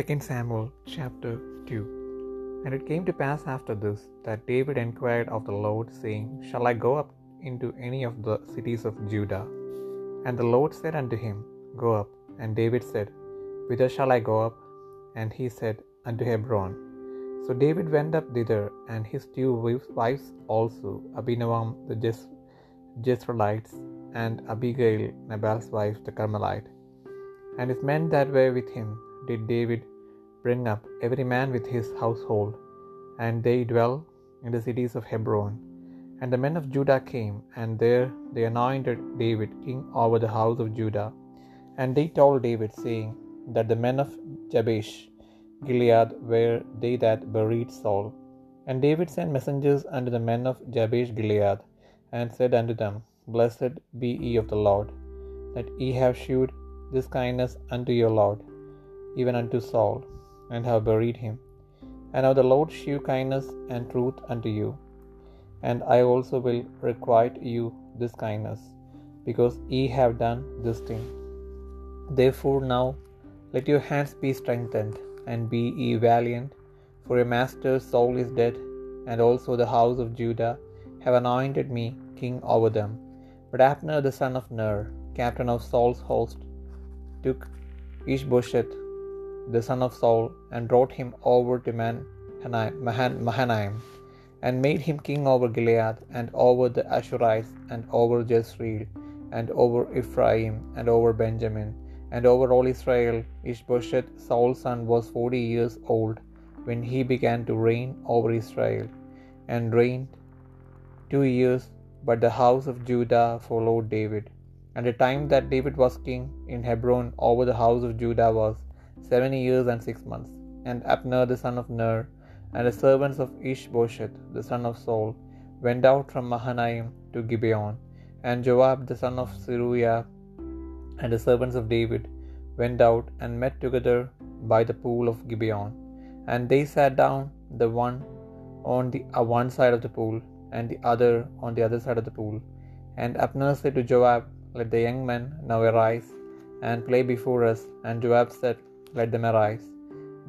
2 Samuel chapter 2 And it came to pass after this that David inquired of the Lord, saying, Shall I go up into any of the cities of Judah? And the Lord said unto him, Go up. And David said, Whither shall I go up? And he said, Unto Hebron. So David went up thither, and his two wives also, Ahinoam the Jez- Jezreelites, and Abigail, Nabal's wife, the Carmelite. And his men that were with him did David Bring up every man with his household. And they dwell in the cities of Hebron. And the men of Judah came, and there they anointed David king over the house of Judah. And they told David, saying, That the men of Jabesh Gilead were they that buried Saul. And David sent messengers unto the men of Jabesh Gilead, and said unto them, Blessed be ye of the Lord, that ye have shewed this kindness unto your Lord, even unto Saul, and have buried him. And now the Lord shew kindness and truth unto you. And I also will requite you this kindness, because ye have done this thing. Therefore now let your hands be strengthened, and be ye valiant, for your master's Saul is dead, and also the house of Judah have anointed me king over them. But Abner the son of Ner, captain of Saul's host, took Ishbosheth the son of Saul, and brought him over to Mahanaim, and made him king over Gilead, and over the Ashurites, and over Jezreel, and over Ephraim, and over Benjamin, and over all Israel. Ishbosheth, Saul's son, was forty years old when he began to reign over Israel, and reigned two years. But the house of Judah followed David. And the time that David was king in Hebron over the house of Judah was seventy years and six months. And Abner the son of Ner, and the servants of Ishbosheth the son of Saul, went out from Mahanaim to Gibeon. And Joab the son of Zeruiah, and the servants of David, went out and met together by the pool of Gibeon. And they sat down, the one on the uh, one side of the pool, and the other on the other side of the pool. And Abner said to Joab, Let the young men now arise and play before us. And Joab said, let them arise.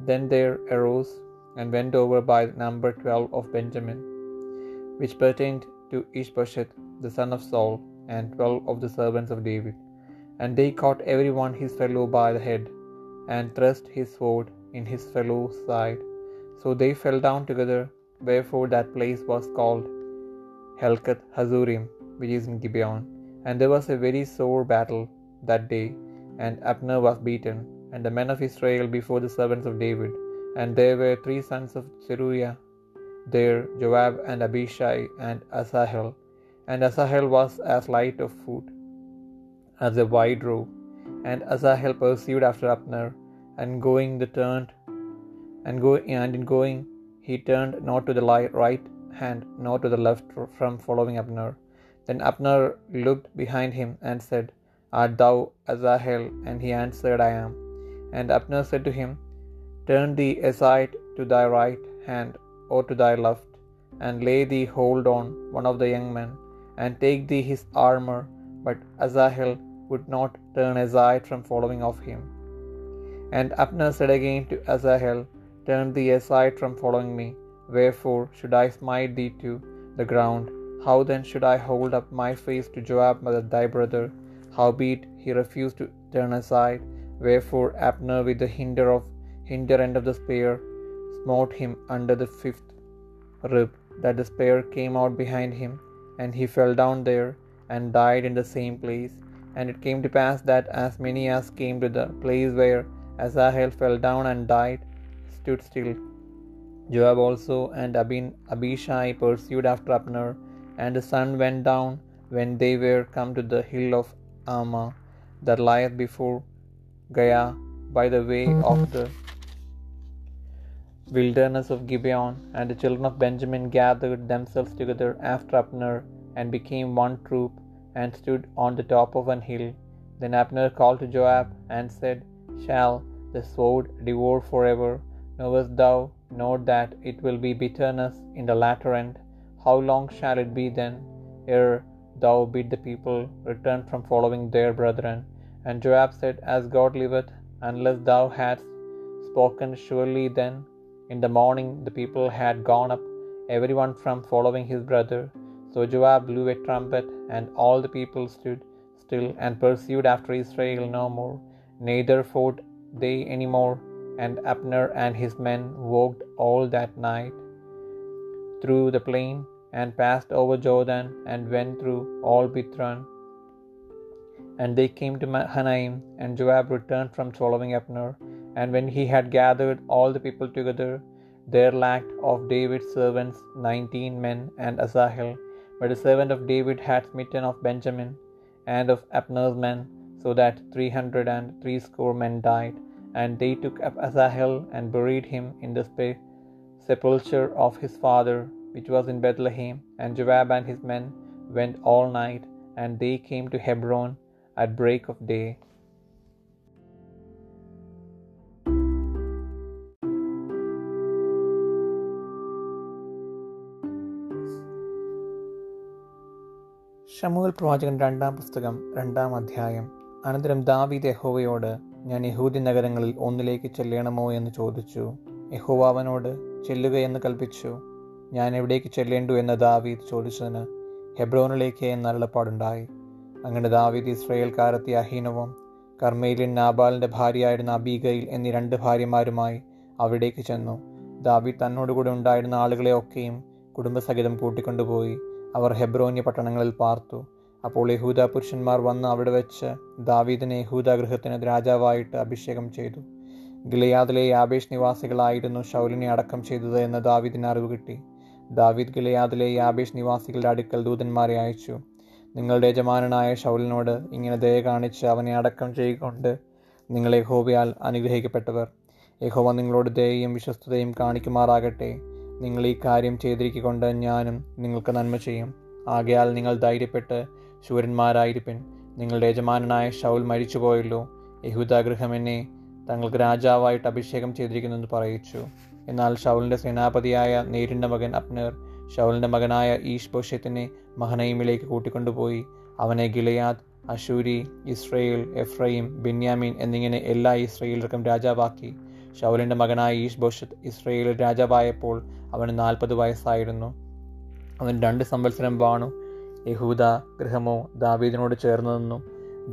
Then there arose and went over by number twelve of Benjamin, which pertained to Ishbosheth the son of Saul, and twelve of the servants of David. And they caught every one his fellow by the head, and thrust his sword in his fellow's side. So they fell down together, wherefore that place was called Helkath Hazurim, which is in Gibeon. And there was a very sore battle that day, and Abner was beaten, and the men of Israel before the servants of David. And there were three sons of Zeruiah there Joab and Abishai and Asahel. And Asahel was as light of foot as a wide robe. And Asahel pursued after Abner, and going the turned, and, go, and in going he turned not to the right hand, nor to the left from following Abner. Then Abner looked behind him and said, Art thou Asahel? And he answered, I am. And Abner said to him, Turn thee aside to thy right hand or to thy left, and lay thee hold on one of the young men, and take thee his armor. But Asahel would not turn aside from following of him. And Abner said again to Asahel, Turn thee aside from following me. Wherefore should I smite thee to the ground? How then should I hold up my face to Joab, thy brother? Howbeit he refused to turn aside, Wherefore Abner with the hinder of hinder end of the spear smote him under the fifth rib, that the spear came out behind him, and he fell down there, and died in the same place. And it came to pass that as many as came to the place where Asahel fell down and died, stood still. Joab also and Abin, Abishai pursued after Abner, and the sun went down when they were come to the hill of Ammah that lieth before Giah by the way of the wilderness of Gibeon, and the children of Benjamin gathered themselves together after Abner and became one troop and stood on the top of an hill. Then Abner called to Joab and said, Shall the sword devour forever? Knowest thou not that it will be bitterness in the latter end? How long shall it be then ere thou bid the people return from following their brethren? And Joab said, As God liveth, unless thou hadst spoken, surely then in the morning the people had gone up, every one from following his brother. So Joab blew a trumpet, and all the people stood still and pursued after Israel no more, neither fought they any more. And Abner and his men walked all that night through the plain, and passed over Jordan, and went through all Bithron, and they came to Hanaim, and Joab returned from swallowing Abner. And when he had gathered all the people together, there lacked of David's servants nineteen men and Asahel. But a servant of David had smitten of Benjamin and of Abner's men, so that three hundred and threescore men died. And they took up Asahel and buried him in the sepulchre of his father, which was in Bethlehem. And Joab and his men went all night, and they came to Hebron at break of day. Samuel പ്രവാചകൻ രണ്ടാം പുസ്തകം രണ്ടാം അധ്യായം അനന്തരം ദാവീദ് യഹോവയോട് ഞാൻ യഹൂദി നഗരങ്ങളിൽ ഒന്നിലേക്ക് ചെല്ലണമോ എന്ന് ചോദിച്ചു യഹോവ ചെല്ലുകയെന്ന് കൽപ്പിച്ചു ഞാൻ എവിടേക്ക് ചെല്ലേണ്ടു എന്ന് ദാവീദ് ചോദിച്ചതിന് ഹെബ്രോനിലേക്ക് പാടുണ്ടായി അങ്ങനെ ദാവീദ് ഇസ്രയേൽക്കാരത്തി അഹീനവും കർമ്മയിലിൻ നാബാലിൻ്റെ ഭാര്യയായിരുന്ന അബീഗയിൽ എന്നീ രണ്ട് ഭാര്യമാരുമായി അവിടേക്ക് ചെന്നു ദാവീദ് തന്നോടുകൂടെ ഉണ്ടായിരുന്ന ആളുകളെയൊക്കെയും കുടുംബസഹിതം കൂട്ടിക്കൊണ്ടുപോയി അവർ ഹെബ്രോന്യ പട്ടണങ്ങളിൽ പാർത്തു അപ്പോൾ യഹൂദ പുരുഷന്മാർ വന്ന് അവിടെ വെച്ച് ദാവീദിനെ യഹൂദ ഗൃഹത്തിന് രാജാവായിട്ട് അഭിഷേകം ചെയ്തു ഗിലയാദിലെ യാബേഷ് നിവാസികളായിരുന്നു ഷൗലിനെ അടക്കം ചെയ്തത് എന്ന് ദാവീദിന് അറിവ് കിട്ടി ദാവീദ് ഗിലയാദിലെ യാബേഷ് നിവാസികളുടെ അടുക്കൽ ദൂതന്മാരെ അയച്ചു നിങ്ങളുടെ യജമാനനായ ഷൗലിനോട് ഇങ്ങനെ ദയ കാണിച്ച് അവനെ അടക്കം ചെയ്യിക്കൊണ്ട് നിങ്ങൾ യഹോവയാൽ അനുഗ്രഹിക്കപ്പെട്ടവർ യഹോവ നിങ്ങളോട് ദയയും വിശ്വസ്തതയും കാണിക്കുമാറാകട്ടെ നിങ്ങൾ ഈ കാര്യം ചെയ്തിരിക്കൊണ്ട് ഞാനും നിങ്ങൾക്ക് നന്മ ചെയ്യും ആകയാൽ നിങ്ങൾ ധൈര്യപ്പെട്ട് ശൂരന്മാരായിരിക്കും നിങ്ങളുടെ യജമാനനായ ഷൗൽ മരിച്ചുപോയല്ലോ യഹൂദാഗൃഹം എന്നെ തങ്ങൾക്ക് രാജാവായിട്ട് അഭിഷേകം ചെയ്തിരിക്കുന്നു എന്ന് പറയിച്ചു എന്നാൽ ഷൗലിൻ്റെ സേനാപതിയായ നേരിൻ്റെ മകൻ അപ്നേർ ഷൗലിൻ്റെ മകനായ ഈഷ്ബോഷത്തിനെ മഹനയിമിലേക്ക് കൂട്ടിക്കൊണ്ടുപോയി അവനെ ഗിലയാദ് അശൂരി ഇസ്രയേൽ എഫ്രൈം ബെന്യാമീൻ എന്നിങ്ങനെ എല്ലാ ഇസ്രയേലർക്കും രാജാവാക്കി ഷൗലിൻ്റെ മകനായ ഈഷ്ബോഷത്ത് ഇസ്രയേൽ രാജാവായപ്പോൾ അവന് നാൽപ്പത് വയസ്സായിരുന്നു അവൻ രണ്ട് സംവത്സരം വാണു യഹൂദ ഗൃഹമോ ദാവീദിനോട് ചേർന്നു നിന്നു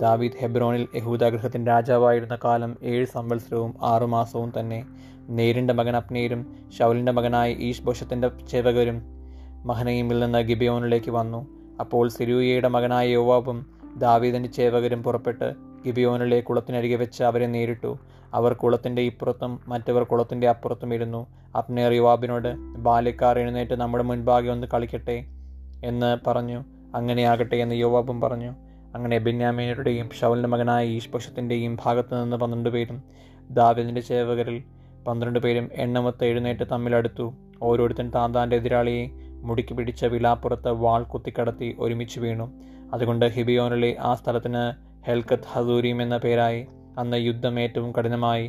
ദാവീദ് ഹെബ്രോണിൽ യഹൂദ ഗൃഹത്തിൻ്റെ രാജാവായിരുന്ന കാലം ഏഴ് സംവത്സരവും ആറുമാസവും തന്നെ നേരിൻ്റെ മകൻ അപ്നേരും ഷൗലിൻ്റെ മകനായ ഈഷ്ബോഷത്തിൻ്റെ ചേവകരും മഹനയിമിൽ നിന്ന് ഗിബിയോനിലേക്ക് വന്നു അപ്പോൾ സിരൂയയുടെ മകനായ യോവാബും ദാവീദിൻ്റെ ചേവകരും പുറപ്പെട്ട് ഗിബിയോനിലെ കുളത്തിനരികെ വെച്ച് അവരെ നേരിട്ടു അവർ കുളത്തിൻ്റെ ഇപ്പുറത്തും മറ്റവർ കുളത്തിൻ്റെ അപ്പുറത്തും ഇരുന്നു അപ്നേർ യുവാബിനോട് ബാല്യക്കാർ എഴുന്നേറ്റ് നമ്മുടെ മുൻപാകെ ഒന്ന് കളിക്കട്ടെ എന്ന് പറഞ്ഞു അങ്ങനെയാകട്ടെ എന്ന് യുവാബും പറഞ്ഞു അങ്ങനെ ബെന്യാമീനരുടെയും ഷൗലിൻ്റെ മകനായ ഈശ്പക്ഷത്തിൻ്റെയും ഭാഗത്തു നിന്ന് പന്ത്രണ്ട് പേരും ദാവീദിൻ്റെ സേവകരിൽ പന്ത്രണ്ട് പേരും എണ്ണമൊത്ത് എഴുന്നേറ്റ് തമ്മിലടുത്തു ഓരോരുത്തൻ താന്താൻ്റെ എതിരാളിയെ മുടിക്ക് പിടിച്ച വിലാപ്പുറത്ത് വാൾ കുത്തിക്കടത്തി ഒരുമിച്ച് വീണു അതുകൊണ്ട് ഹിബിയോനലി ആ സ്ഥലത്തിന് ഹെൽക്കത്ത് ഹസൂരീം എന്ന പേരായി അന്ന് യുദ്ധം ഏറ്റവും കഠിനമായി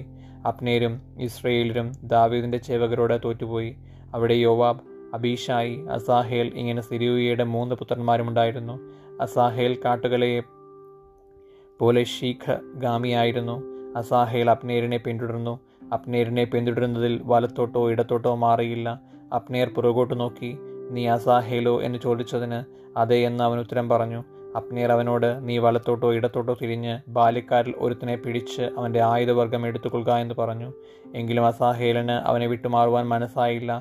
അപ്നേരും ഇസ്രയേലരും ദാവീദിൻ്റെ ചേവകരോട് തോറ്റുപോയി അവിടെ യോവാബ് അബീഷായി അസാഹേൽ ഇങ്ങനെ സിരിയുയയുടെ മൂന്ന് പുത്രന്മാരുമുണ്ടായിരുന്നു അസാഹേൽ കാട്ടുകലയെ പോലെ ശീഖ ഗാമിയായിരുന്നു അസാഹേൽ അപ്നേരിനെ പിന്തുടർന്നു അപ്നേരിനെ പിന്തുടരുന്നതിൽ വലത്തോട്ടോ ഇടത്തോട്ടോ മാറിയില്ല അപ്നേർ പുറകോട്ട് നോക്കി നീ അസാഹേലോ എന്ന് ചോദിച്ചതിന് അതെ എന്ന് അവൻ ഉത്തരം പറഞ്ഞു അപ്നീർ അവനോട് നീ വലത്തോട്ടോ ഇടത്തോട്ടോ തിരിഞ്ഞ് ബാല്യക്കാരിൽ ഒരുത്തനെ പിടിച്ച് അവൻ്റെ ആയുധവർഗം എടുത്തുകൊള്ളുക എന്ന് പറഞ്ഞു എങ്കിലും അസാഹേലിന് അവനെ വിട്ടുമാറുവാൻ മനസ്സായില്ല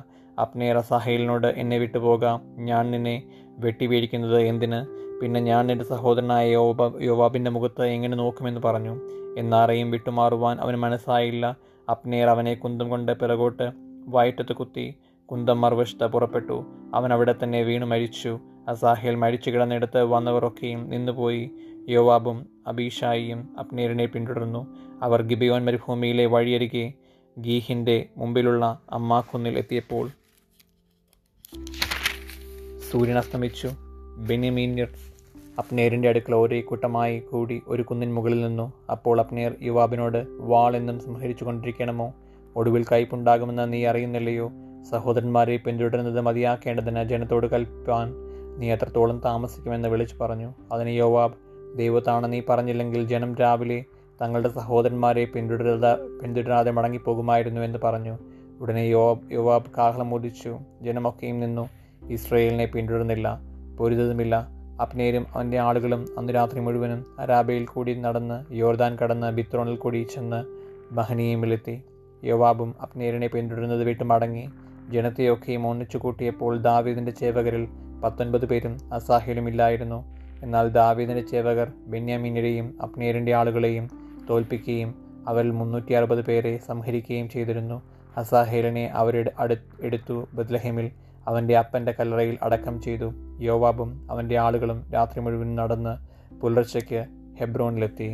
അപ്നീർ അസാഹേലിനോട് എന്നെ വിട്ടുപോകാം ഞാൻ നിന്നെ വെട്ടിവീഴിക്കുന്നത് എന്തിന് പിന്നെ ഞാൻ എൻ്റെ സഹോദരനായ യോബ യോവാബിൻ്റെ മുഖത്ത് എങ്ങനെ നോക്കുമെന്ന് പറഞ്ഞു എന്നാറേയും വിട്ടുമാറുവാൻ അവന് മനസ്സായില്ല അപ്നീർ അവനെ കുന്തം കൊണ്ട് പിറകോട്ട് വയറ്റത്ത് കുത്തി കുന്തം മറുവശത്ത് പുറപ്പെട്ടു അവൻ അവിടെ തന്നെ വീണു മരിച്ചു അസാഹേൽ മരിച്ചു കിടന്നെടുത്ത് വന്നവരൊക്കെയും നിന്നുപോയി യോവാബും അബീഷായിയും അപ്നീറിനെ പിന്തുടർന്നു അവർ ഗിബിയോൻ മരുഭൂമിയിലെ വഴിയരികെ ഗീഹിൻ്റെ മുമ്പിലുള്ള അമ്മാക്കുന്നിൽ എത്തിയപ്പോൾ സൂര്യൻ അസ്തമിച്ചു ബെനിമീന്യർ അപ്നേറിൻ്റെ അടുക്കൽ ഒരേ കൂട്ടമായി കൂടി ഒരു കുന്നിൻ മുകളിൽ നിന്നു അപ്പോൾ അപ്നേർ യുവാബിനോട് വാൾ എന്നും സംഹരിച്ചു കൊണ്ടിരിക്കണമോ ഒടുവിൽ കയ്പുണ്ടാകുമെന്ന് നീ അറിയുന്നില്ലയോ സഹോദരന്മാരെ പിന്തുടരുന്നത് മതിയാക്കേണ്ടതിന് ജനത്തോട് കൽപ്പാൻ നീ എത്രത്തോളം താമസിക്കുമെന്ന് വിളിച്ചു പറഞ്ഞു അതിന് യോവാബ് ദൈവത്താണ് നീ പറഞ്ഞില്ലെങ്കിൽ ജനം രാവിലെ തങ്ങളുടെ സഹോദരന്മാരെ പിന്തുടരാതെ പിന്തുടരാതെ മടങ്ങിപ്പോകുമായിരുന്നു എന്ന് പറഞ്ഞു ഉടനെ യോവാബ് യോവാബ് കാഹളമൂടിച്ചു ജനമൊക്കെയും നിന്നു ഇസ്രയേലിനെ പിന്തുടരുന്നില്ല പൊരുതതുമില്ല അപ്നേരും അവൻ്റെ ആളുകളും അന്ന് രാത്രി മുഴുവനും അരാബയിൽ കൂടി നടന്ന് യോർദാൻ കടന്ന് ബിത്രോണിൽ കൂടി ചെന്ന് മഹനീയമിലെത്തി യോവാബും അപ്നേരിനെ പിന്തുടരുന്നത് വിട്ട് മടങ്ങി ജനത്തെയൊക്കെയും ഒന്നിച്ചു കൂട്ടിയപ്പോൾ ദാവീദിൻ്റെ ചേവകരിൽ പത്തൊൻപത് പേരും അസാഹ്യലും ഇല്ലായിരുന്നു എന്നാൽ ദാവീദിൻ്റെ ചേവകർ ബെന്യാമിനെയും അപ്നേരിൻ്റെ ആളുകളെയും തോൽപ്പിക്കുകയും അവരിൽ മുന്നൂറ്റി അറുപത് പേരെ സംഹരിക്കുകയും ചെയ്തിരുന്നു അസാഹേലിനെ അവരുടെ അടു എടുത്തു ബദ്ലഹിമിൽ അവൻ്റെ അപ്പൻ്റെ കല്ലറയിൽ അടക്കം ചെയ്തു യോവാബും അവൻ്റെ ആളുകളും രാത്രി മുഴുവൻ നടന്ന് പുലർച്ചയ്ക്ക് ഹെബ്രോണിലെത്തി